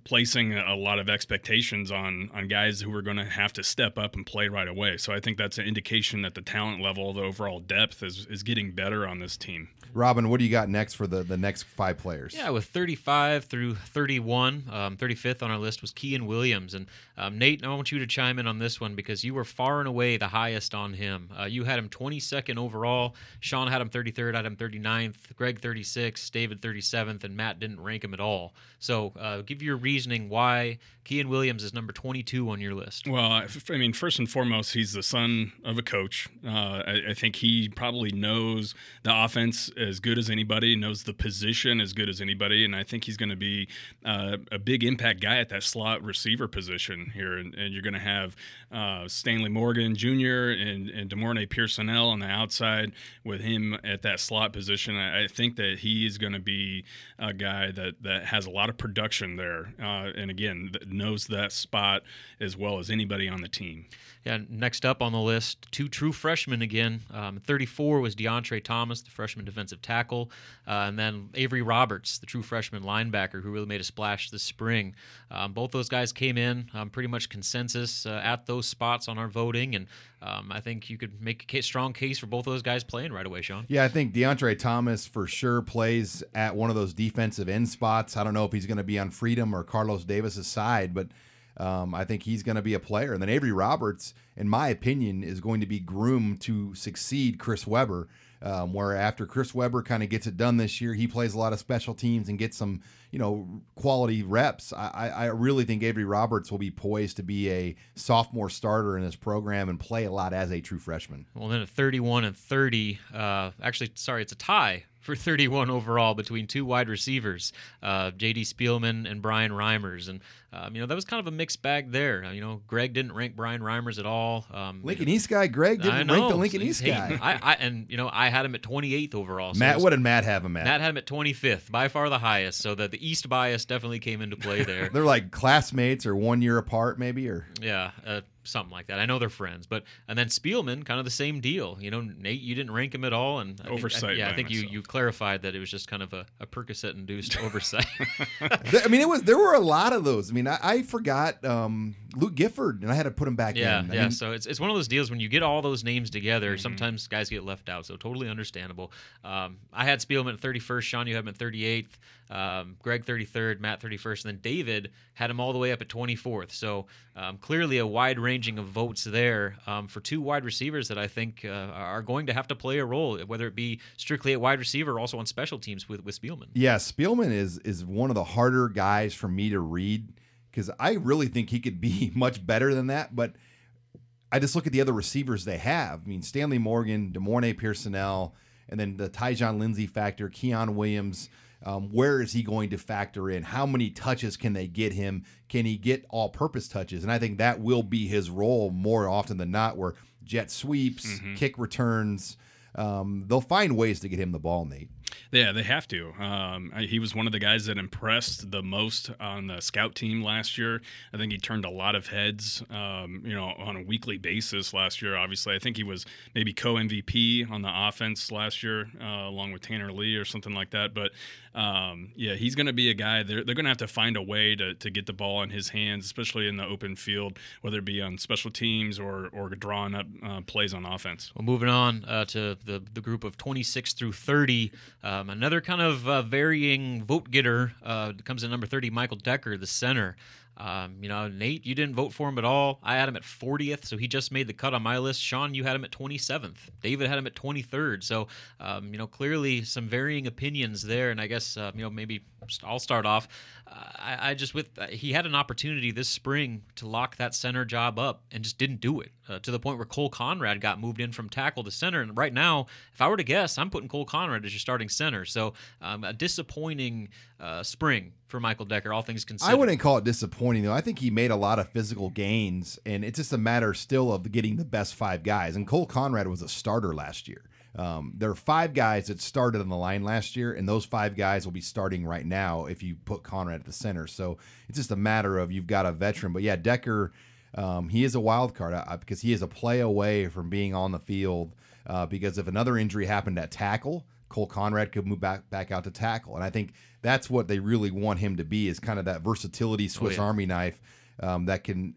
placing a lot of expectations on on guys who are going to have to step up and play right away. So I think that's an indication that the talent level, the overall depth is is getting better on this team. Robin, what do you got next for the the next five players? Yeah, with 35 through 31, um, 35th on our list was Keyan Williams, and um, Nate, I want you to chime in on this one because you were far and away the highest on him. Uh, you had him 22nd overall. Sean had him 33rd, I had him 39th. Greg 36th. David 37th, and Matt didn't rank him at all. So uh, give your reasoning why Keyan Williams is number 22 on your list. Well, I mean, first and foremost, he's the son of a coach. Uh, I, I, think he probably knows the offense as good as anybody, knows the position as good as anybody, and I think he's going to be uh, a big impact guy at that slot receiver position here. And, and you're going to have uh, Stanley Morgan Jr. and, and De'Mornay Pierson-El on the outside with him at that slot position. I, I think that he is going to be a guy that, that has a lot of production there uh, and again knows that spot as well as anybody on the team. Yeah, next up on the list, two true freshmen again. Um, 34 was Deontre Thomas, the freshman defensive tackle, uh, and then Avery Roberts, the true freshman linebacker, who really made a splash this spring. Um, both those guys came in um, pretty much consensus uh, at those spots on our voting, and um, I think you could make a strong case for both of those guys playing right away, Sean. Yeah, I think Deontre Thomas for sure plays at one of those defensive end spots. I don't know if he's going to be on Freedom or Carlos Davis's side, but um, I think he's going to be a player. And then Avery Roberts, in my opinion, is going to be groomed to succeed Chris Weber. Um, where after Chris Weber kind of gets it done this year, he plays a lot of special teams and gets some, you know, quality reps. I, I really think Avery Roberts will be poised to be a sophomore starter in this program and play a lot as a true freshman. Well, then at 31 and 30, uh, actually, sorry, it's a tie for 31 overall between two wide receivers, uh, J.D. Spielman and Bryan Reimers, and um, you know that was kind of a mixed bag there. Uh, you know, Greg didn't rank Bryan Reimers at all. Um, Lincoln East guy, Greg didn't rank the Lincoln East guy. I, I, and you know I had him at 28th overall. So Matt, was, what did Matt have him at? Matt had him at 25th, by far the highest. So that the East bias definitely came into play [LAUGHS] there. They're like classmates or one year apart, maybe, or yeah. Uh, something like that. I know they're friends, but and then Spielman, kind of the same deal. You know, Nate, you didn't rank him at all, and I oversight. Think, I, yeah, I think myself. you you clarified that it was just kind of a, a Percocet induced [LAUGHS] oversight. I mean, it was there were a lot of those. I mean, I, I forgot um, Luke Gifford, and I had to put him back yeah, in. I yeah, mean, so it's it's one of those deals when you get all those names together, mm-hmm. sometimes guys get left out. So totally understandable. Um, I had Spielman at 31st. Sean, you had him at 38th. Um, Greg 33rd, Matt 31st, and then David had him all the way up at 24th. So um, clearly a wide ranging of votes there um, for two wide receivers that I think uh, are going to have to play a role, whether it be strictly at wide receiver or also on special teams with, with Spielman. Yeah, Spielman is is one of the harder guys for me to read because I really think he could be [LAUGHS] much better than that. But I just look at the other receivers they have. I mean, Stanley Morgan, De'Mornay Pierson-El, and then the Tyjon Lindsey factor, Keyan Williams – um, where is he going to factor in? How many touches can they get him? Can he get all purpose touches? And I think that will be his role more often than not, where jet sweeps, mm-hmm. kick returns, um, they'll find ways to get him the ball, Nate. Yeah, they have to. Um, he was one of the guys that impressed the most on the scout team last year. I think he turned a lot of heads, um, you know, on a weekly basis last year. Obviously, I think he was maybe co MVP on the offense last year, uh, along with Tanner Lee or something like that. But um, yeah, he's going to be a guy. They're, they're going to have to find a way to, to get the ball in his hands, especially in the open field, whether it be on special teams or or drawing up uh, plays on offense. Well, moving on uh, to the the group of 26 through 30. Um, another kind of uh, varying vote getter uh, comes in number 30, Michael Decker, the center. Um, you know, Nate, you didn't vote for him at all. I had him at 40th, so he just made the cut on my list. Sean, you had him at 27th. David had him at 23rd. So, um, you know, clearly some varying opinions there. And I guess, uh, you know, maybe I'll start off. Uh, I, I, just with uh, he had an opportunity this spring to lock that center job up and just didn't do it uh, to the point where Cole Conrad got moved in from tackle to center. And right now, if I were to guess, I'm putting Cole Conrad as your starting center. So um, a disappointing uh, spring for Michael Decker, all things considered. I wouldn't call it disappointing though. I think he made a lot of physical gains, and it's just a matter still of getting the best five guys. And Cole Conrad was a starter last year. Um, there are five guys that started on the line last year, and those five guys will be starting right now if you put Conrad at the center. So it's just a matter of you've got a veteran. But yeah, Decker, um, he is a wild card uh, because he is a play away from being on the field. Uh, because if another injury happened at tackle, Cole Conrad could move back back out to tackle, and I think that's what they really want him to be is kind of that versatility Swiss oh, yeah. Army knife um, that can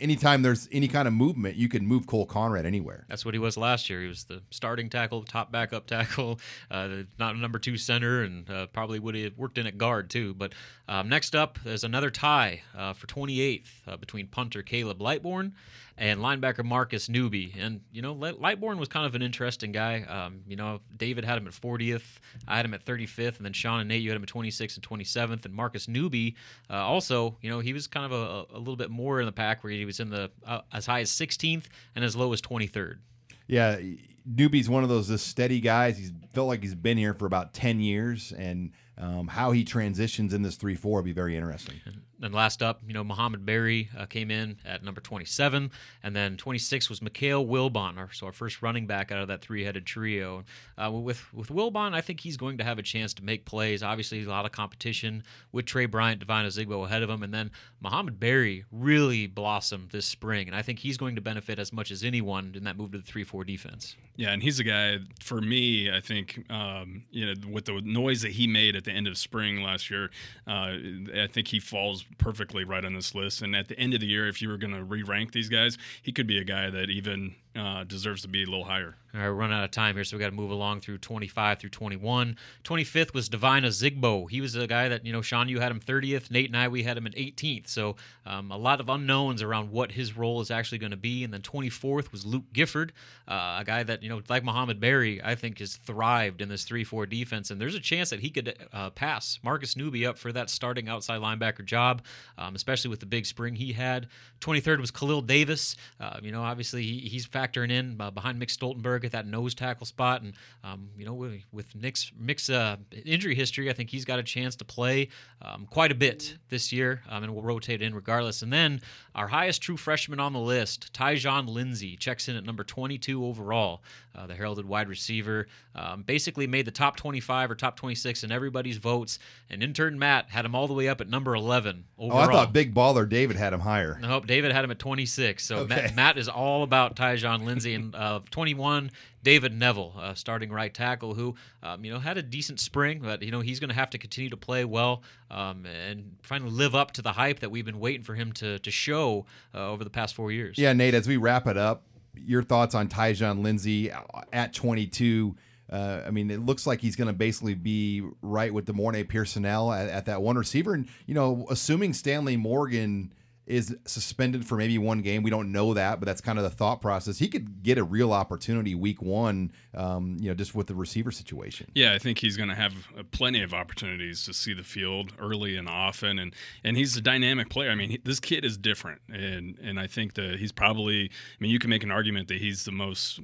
anytime there's any kind of movement, you can move Cole Conrad anywhere. That's what he was last year. He was the starting tackle, top backup tackle, [LAUGHS] uh, not a number two center, and uh, probably would have worked in at guard too. But um, next up, there's another tie uh, for 28th uh, between punter Caleb Lightbourn and linebacker Marcus Newby. And, you know, Lightbourn was kind of an interesting guy. Um, you know, David had him at 40th, I had him at 35th, and then Sean and Nate, you had him at 26th and 27th. And Marcus Newby, uh, also, you know, he was kind of a, a, little bit more in the pack where he was in the uh, as high as 16th and as low as 23rd. Yeah, Newby's one of those steady guys. He's felt like he's been here for about 10 years, and um, how he transitions in this 3 4 will be very interesting. And last up, you know, Mohamed Barry uh, came in at number 27, and then 26 was Mikhail Wilbon, our, so our first running back out of that three-headed trio. Uh, with with Wilbon, I think he's going to have a chance to make plays. Obviously, a lot of competition with Tre Bryant, Devine Ozigbo ahead of him, and then Mohamed Barry really blossomed this spring, and I think he's going to benefit as much as anyone in that move to the three-four defense. Yeah, and he's a guy for me. I think um, you know with the noise that he made at the end of spring last year, uh, I think he falls perfectly right on this list. And at the end of the year, if you were going to re-rank these guys, he could be a guy that even uh, deserves to be a little higher. All right, we're running out of time here, so we got to move along through 25 through 21. 25th was Devine Ozigbo. He was a guy that, you know, Sean, you had him 30th. Nate and I, we had him at 18th. So um, a lot of unknowns around what his role is actually going to be. And then 24th was Luke Gifford, uh, a guy that, you know, like Mohamed Barry, I think has thrived in this 3 4 defense. And there's a chance that he could uh, pass Marcus Newby up for that starting outside linebacker job, um, especially with the big spring he had. 23rd was Khalil Davis. Uh, you know, obviously he, he's factoring in uh, behind Mick Stoltenberg at that nose tackle spot, and um, you know, with, with Nick's Mick's uh, injury history, I think he's got a chance to play um, quite a bit this year, um, and we'll rotate in regardless. And then our highest true freshman on the list, Tyjon Lindsey, checks in at number 22 overall. Uh, the heralded wide receiver um, basically made the top 25 or top 26 in everybody's votes, and intern Matt had him all the way up at number 11 overall. Oh, I thought Big Baller David had him higher. Nope, David had him at 26. So Okay. Matt, Matt is all about Tyjon Lindsey and uh, 21. David Knevel, uh, starting right tackle, who um, you know had a decent spring, but you know he's going to have to continue to play well um, and finally live up to the hype that we've been waiting for him to to show uh, over the past four years. Yeah, Nate, as we wrap it up, your thoughts on Tyjon Lindsey at 22. Uh, I mean, it looks like he's going to basically be right with De'Mornay Pierson-El at, at that one receiver. And, you know, assuming Stanley Morgan is suspended for maybe one game, we don't know that, but that's kind of the thought process. He could get a real opportunity week one, um, you know, just with the receiver situation. Yeah, I think he's going to have uh, plenty of opportunities to see the field early and often, and and he's a dynamic player. I mean, he, this kid is different, and and I think that he's probably. I mean, you can make an argument that he's the most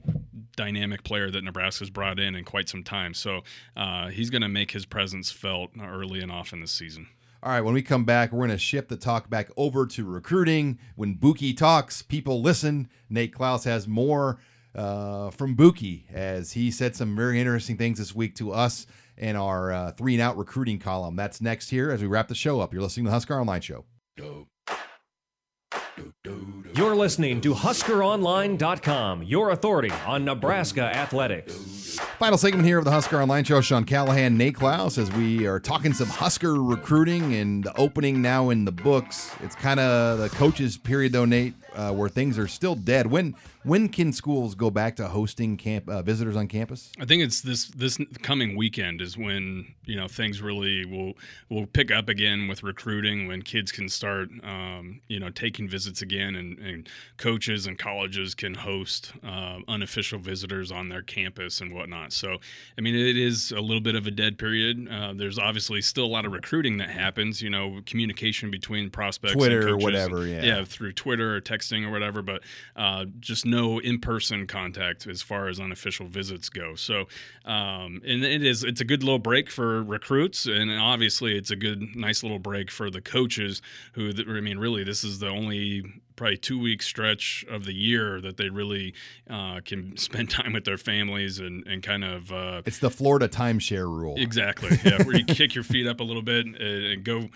dynamic player that Nebraska's brought in in quite some time. So uh, he's going to make his presence felt early and often this season. All right, when we come back, we're going to shift the talk back over to recruiting. When Buki talks, people listen. Nate Clouse has more uh, from Buki as he said some very interesting things this week to us in our uh, three and out recruiting column. That's next here as we wrap the show up. You're listening to the Husker Online Show. You're listening to HuskerOnline.com, your authority on Nebraska athletics. Final segment here of the Husker Online Show. Sean Callahan, Nate Clouse, as we are talking some Husker recruiting and the opening now in the books. It's kind of the coaches' period, though, Nate, uh, where things are still dead. When when can schools go back to hosting camp uh, visitors on campus? I think it's this this coming weekend is when you know things really will will pick up again with recruiting when kids can start um, you know taking visits again and, and coaches and colleges can host uh, unofficial visitors on their campus and whatnot. So I mean it is a little bit of a dead period. Uh, there's obviously still a lot of recruiting that happens. You know communication between prospects, and Twitter or coaches. whatever, yeah. yeah, through Twitter or texting or whatever, but uh, just no in-person contact as far as unofficial visits go. So, um, and it is it's a good little break for recruits, and obviously it's a good, nice little break for the coaches. Who I mean, really, this is the only probably two week stretch of the year that they really uh, can [LAUGHS] spend time with their families and, and kind of uh, It's the Florida timeshare rule. Exactly. Yeah, where you kick your feet up a little bit and, and go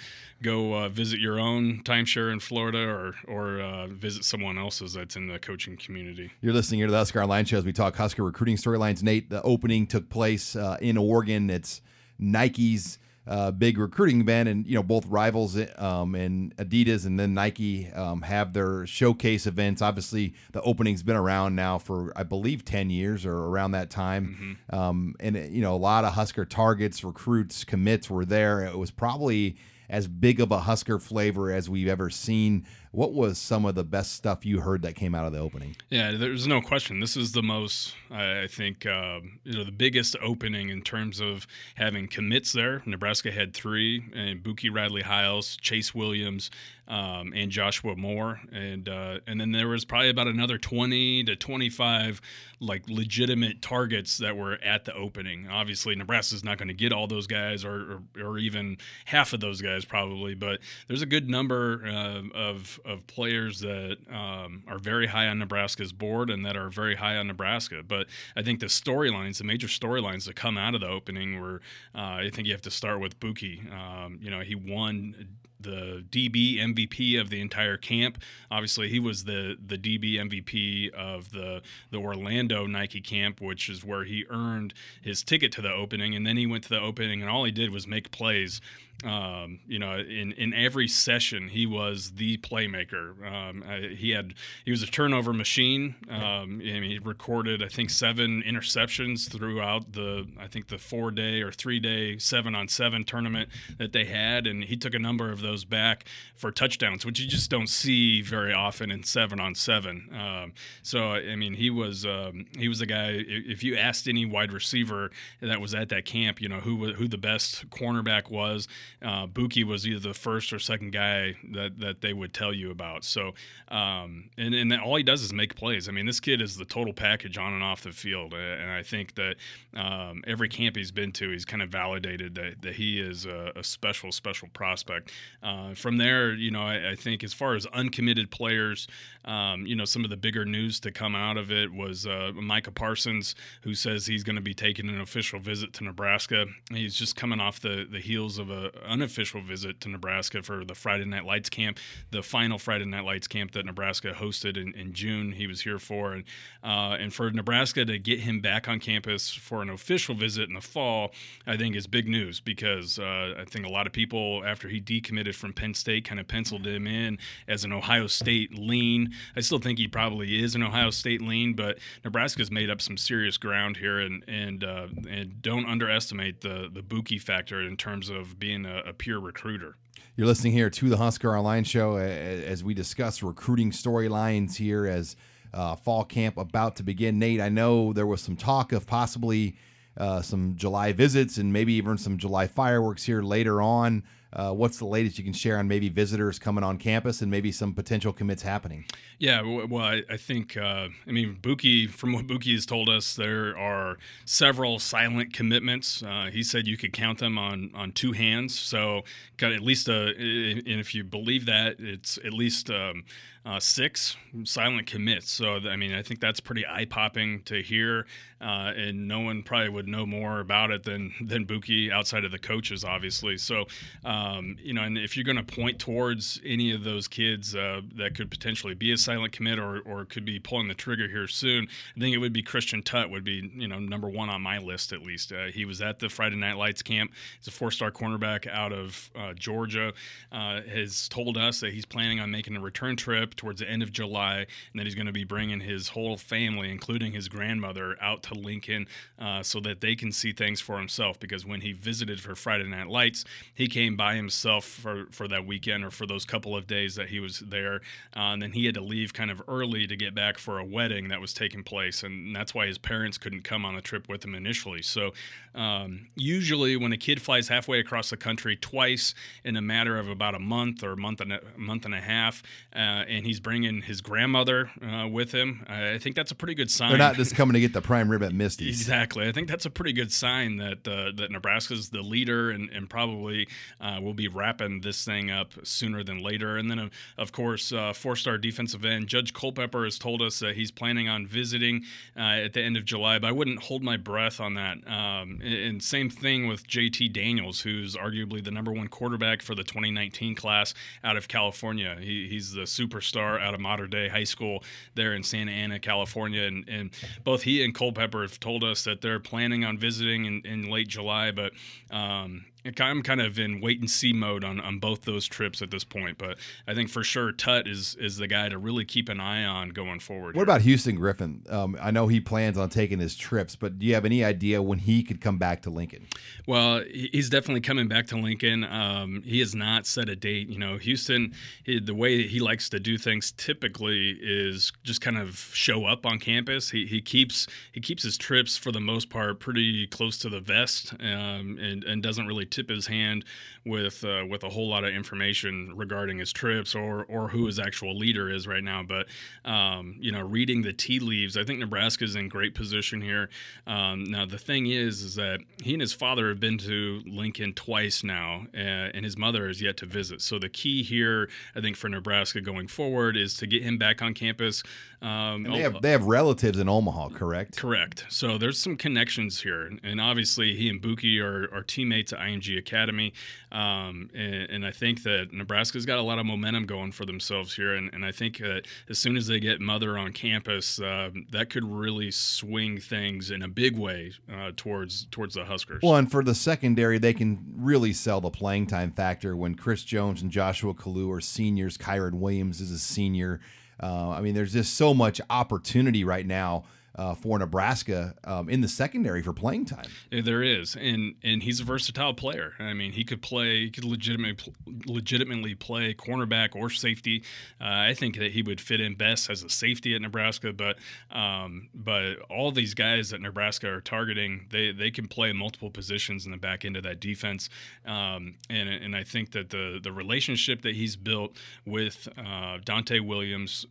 go uh, visit your own timeshare in Florida or or uh, visit someone else's that's in the coaching community. You're listening here to the Husker Online Show as we talk Husker recruiting storylines. Nate, the opening took place uh, in Oregon. It's Nike's uh, big recruiting event, and you know both rivals um, and Adidas and then Nike um, have their showcase events. Obviously, the opening's been around now for I believe ten years or around that time, um, and you know a lot of Husker targets, recruits, commits were there. It was probably as big of a Husker flavor as we've ever seen What was some of the best stuff you heard that came out of the opening? Yeah, there's no question. This is the most, I think, uh, you know, the biggest opening in terms of having commits there. Nebraska had three, and Buki Radley Hiles, Chase Williams, um, and Joshua Moore, and uh, and then there was probably about another 20 to 25 like legitimate targets that were at the opening. Obviously, Nebraska's not going to get all those guys, or, or, or even half of those guys probably, but there's a good number uh, of of players that um, are very high on Nebraska's board and that are very high on Nebraska. But I think the storylines, the major storylines that come out of the opening were, uh, I think you have to start with Buki. Um, you know, he won the DB MVP of the entire camp. Obviously, he was the the DB MVP of the the Orlando Nike camp, which is where he earned his ticket to the opening. And then he went to the opening, and all he did was make plays um, you know, in, in every session, he was the playmaker. Um, he had he was a turnover machine. Um, he recorded, I think, seven interceptions throughout the I think the four day or three day seven on seven tournament that they had, and he took a number of those back for touchdowns, which you just don't see very often in seven on seven. Um, so I mean, he was um, he was a guy. If you asked any wide receiver that was at that camp, you know who who the best cornerback was uh, Buki was either the first or second guy that, that they would tell you about. So, um, and, and all he does is make plays. I mean, this kid is the total package on and off the field. And I think that um, every camp he's been to, he's kind of validated that, that he is a, a special, special prospect. Uh, from there, you know, I, I, think as far as uncommitted players, um, you know, some of the bigger news to come out of it was uh, Micah Parsons, who says he's going to be taking an official visit to Nebraska. He's just coming off the, the heels of a unofficial visit to Nebraska for the Friday Night Lights camp, the final Friday Night Lights camp that Nebraska hosted in, in June. He was here for, and uh, and for Nebraska to get him back on campus for an official visit in the fall, I think is big news because uh, I think a lot of people after he decommitted from Penn State kind of penciled him in as an Ohio State lean I still think he probably is an Ohio State lean, but Nebraska's made up some serious ground here, and and uh, and don't underestimate the the Buki factor in terms of being a, a pure recruiter. You're listening here to the Husker Online Show as we discuss recruiting storylines here as uh, fall camp about to begin. Nate, I know there was some talk of possibly uh, some July visits and maybe even some July fireworks here later on. Uh, what's the latest you can share on maybe visitors coming on campus and maybe some potential commits happening? Yeah, well, I, I think, uh, I mean, Buki, from what Buki has told us, there are several silent commitments. Uh, he said you could count them on, on two hands. So, got at least a, and if you believe that, it's at least um, uh, six silent commits. So, I mean, I think that's pretty eye popping to hear. Uh, and no one probably would know more about it than than Buki outside of the coaches, obviously. So, um, you know, and if you're going to point towards any of those kids uh, that could potentially be a silent commit or, or could be pulling the trigger here soon, I think it would be Christian Tutt would be you know number one on my list at least. Uh, he was at the Friday Night Lights camp. He's a four-star cornerback out of uh, Georgia. Uh, has told us that he's planning on making a return trip towards the end of July, and that he's going to be bringing his whole family, including his grandmother, out to Lincoln uh, so that they can see things for himself. Because when he visited for Friday Night Lights, he came by himself for, for that weekend or for those couple of days that he was there. Uh, and then he had to leave kind of early to get back for a wedding that was taking place. And that's why his parents couldn't come on the trip with him initially. So um, usually, when a kid flies halfway across the country twice in a matter of about a month or a month and a month and a half, uh, and he's bringing his grandmother uh, with him, I think that's a pretty good sign. They're not just coming to get the prime rib at Misty's. Exactly. I think that's a pretty good sign that uh, that Nebraska's the leader and, and probably uh, will be wrapping this thing up sooner than later. And then, uh, of course, uh, four-star defensive end Judge Culpepper has told us that he's planning on visiting at the end of July, but I wouldn't hold my breath on that. Um, and same thing with JT Daniels, who's arguably the number one quarterback for the 2019 class out of California. He, he's the superstar out of Mater Dei High School there in Santa Ana, California. And, and both he and Culpepper have told us that they're planning on visiting in, in late July, but um, I'm kind of in wait and see mode on, on both those trips at this point, but I think for sure Tutt is is the guy to really keep an eye on going forward. What here. about Houston Griffin? Um, I know he plans on taking his trips, but do you have any idea when he could come back to Lincoln? Well, he's definitely coming back to Lincoln. Um, he has not set a date. You know, Houston, he, the way he likes to do things typically is just kind of show up on campus. He, he keeps he keeps his trips for the most part pretty close to the vest, um, and and doesn't really tip his hand with uh, with a whole lot of information regarding his trips or or who his actual leader is right now. But um, you know, reading the tea leaves, I think Nebraska is in great position here. Um, now the thing is, is that he and his father have been to Lincoln twice now, uh, and his mother is yet to visit. So the key here, I think, for Nebraska going forward is to get him back on campus. Um, they have they have relatives in Omaha, correct? Correct. So there's some connections here, and obviously he and Buki are, are teammates at IMG Academy, um, and, and, I think that Nebraska's got a lot of momentum going for themselves here, and, and I think that as soon as they get Mother on campus, uh, that could really swing things in a big way uh, towards towards the Huskers. Well, and for the secondary, they can really sell the playing time factor when Chris Jones and Joshua Kalu are seniors. Kieron Williams is a senior. Uh, I mean, there's just so much opportunity right now uh, for Nebraska um, in the secondary for playing time. There is, and and he's a versatile player. I mean, he could play, he could legitimately legitimately play cornerback or safety. Uh, I think that he would fit in best as a safety at Nebraska. But um, but all these guys that Nebraska are targeting, they they can play multiple positions in the back end of that defense. Um, and and I think that the the relationship that he's built with uh, Donte Williams.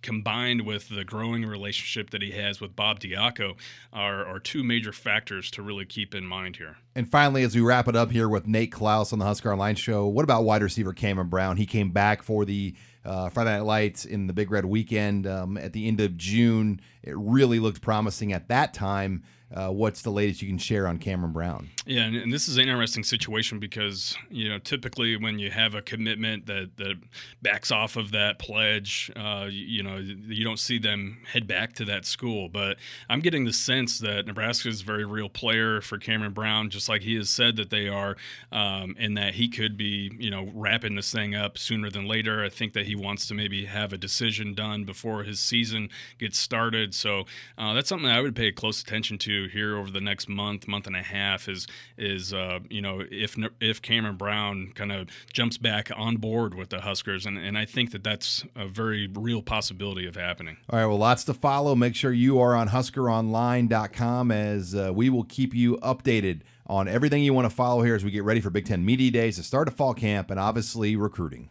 Combined with the growing relationship that he has with Bob Diaco are, are two major factors to really keep in mind here. And finally, as we wrap it up here with Nate Clouse on the Husker Online Show, what about wide receiver Cameron Brown? He came back for the uh, Friday Night Lights in the Big Red Weekend um, at the end of June. It really looked promising at that time. Uh, what's the latest you can share on Cameron Brown? Yeah, and, and, this is an interesting situation because you know typically when you have a commitment that that backs off of that pledge, uh, you, you, know you don't see them head back to that school. But I'm getting the sense that Nebraska is a very real player for Cameron Brown, just like he has said that they are, um, and that he could be you know wrapping this thing up sooner than later. I think that he wants to maybe have a decision done before his season gets started. So uh, that's something I would pay close attention to here over the next month, month and a half is is uh, you know if if Cameron Brown kind of jumps back on board with the Huskers, and, and I think that that's a very real possibility of happening. All right, well, lots to follow. Make sure you are on HuskerOnline.com as uh, we will keep you updated on everything you want to follow here as we get ready for Big Ten Media Days, the start of fall camp, and obviously recruiting.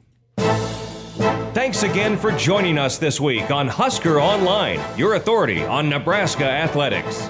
Thanks again for joining us this week on Husker Online, your authority on Nebraska athletics.